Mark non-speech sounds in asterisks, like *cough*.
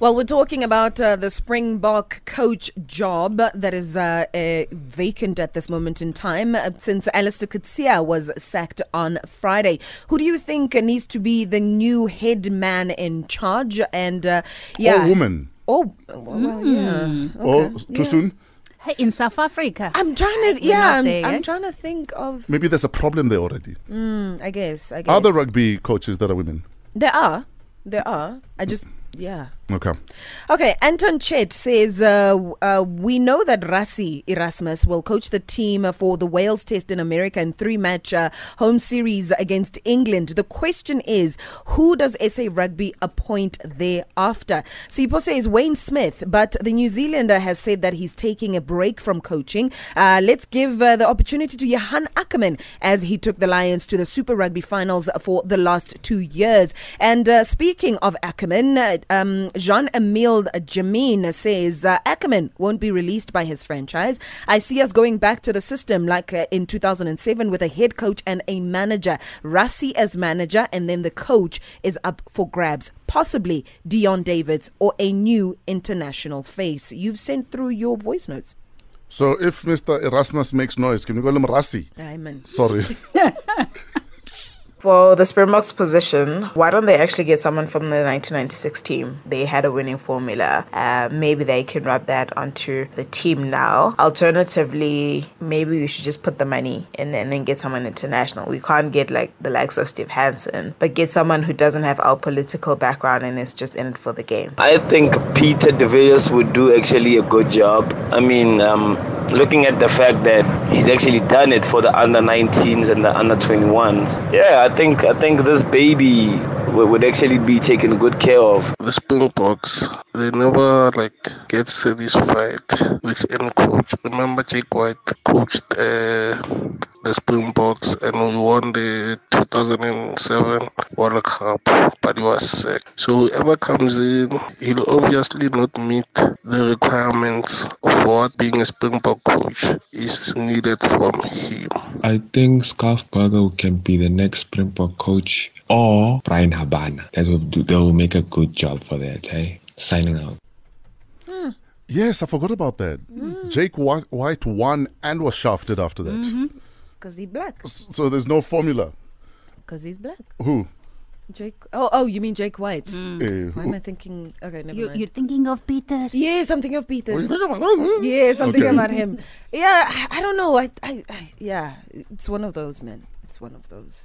Well, we're talking about uh, the Springbok coach job that is uh, uh, vacant at this moment in time uh, since Allister Coetzee was sacked on Friday. Who do you think needs to be the new head man in charge? And uh, yeah, Or woman. Oh, well, yeah. Or Okay. too Yeah. soon? Hey, in South Africa. I'm trying to, yeah, I'm, there I'm yet. trying to think of. Maybe there's a problem there already. Mm, I guess. I guess. Are there rugby coaches that are women? There are. There are. I just, yeah. Okay. Okay, Anton Chet says uh, uh, we know that Rassie Erasmus will coach the team for the Wales Test in America in three-match uh, home series against England. The question is, who does SA Rugby appoint thereafter? Sipo says Wayne Smith, but the New Zealander has said that he's taking a break from coaching. Uh, let's give uh, the opportunity to Johan Ackermann as he took the Lions to the Super Rugby finals for the last two years. And uh, speaking of Ackermann, um, Jean Emile Jamin says uh, Ackermann won't be released by his franchise. I see us going back to the system like uh, in 2007 with a head coach and a manager. Rassie as manager, and then the coach is up for grabs. Possibly Deon Davids or a new international face. You've sent through your voice notes. So if Mr. Erasmus makes noise, can you call him Rassie? Diamond. Sorry. *laughs* For the Springboks position, why don't they actually get someone from the 1996 team? They had a winning formula. Uh, maybe they can rub that onto the team now. Alternatively, maybe we should just put the money in and then get someone international. We can't get like the likes of Steve Hansen, but get someone who doesn't have our political background and is just in it for the game. I think Peter De Villiers would do actually a good job. I mean, um, looking at the fact that he's actually done it for the under 19s and the under 21s. Yeah, I think I think this baby would, actually be taken good care of. the Springboks, they never like get satisfied with any coach. Remember, Jake White coached uh, the Springboks and we won the 2007 World Cup, but he was sick. So whoever comes in, he'll obviously not meet the requirements of what being a Springbok coach is needed from him. I think Schalk Burger can be the next Springbok coach or Bryan Habana. That will do, they will make a good job for that, hey? Signing out. yes, I forgot about that. Hmm. Jake White won and was shafted after that. Mm-hmm. Because he's black. So there's no formula. Because he's black. Who? Jake. Oh, oh, you mean Jake White? Eh, Why am I thinking? Okay, never You, mind. you're thinking of Peter? Yes, I'm thinking of Peter. What do you think about that? Yes, I'm thinking Okay. about him. Yeah, I, I don't know. I, I, I, yeah, it's one of those, men. It's one of those.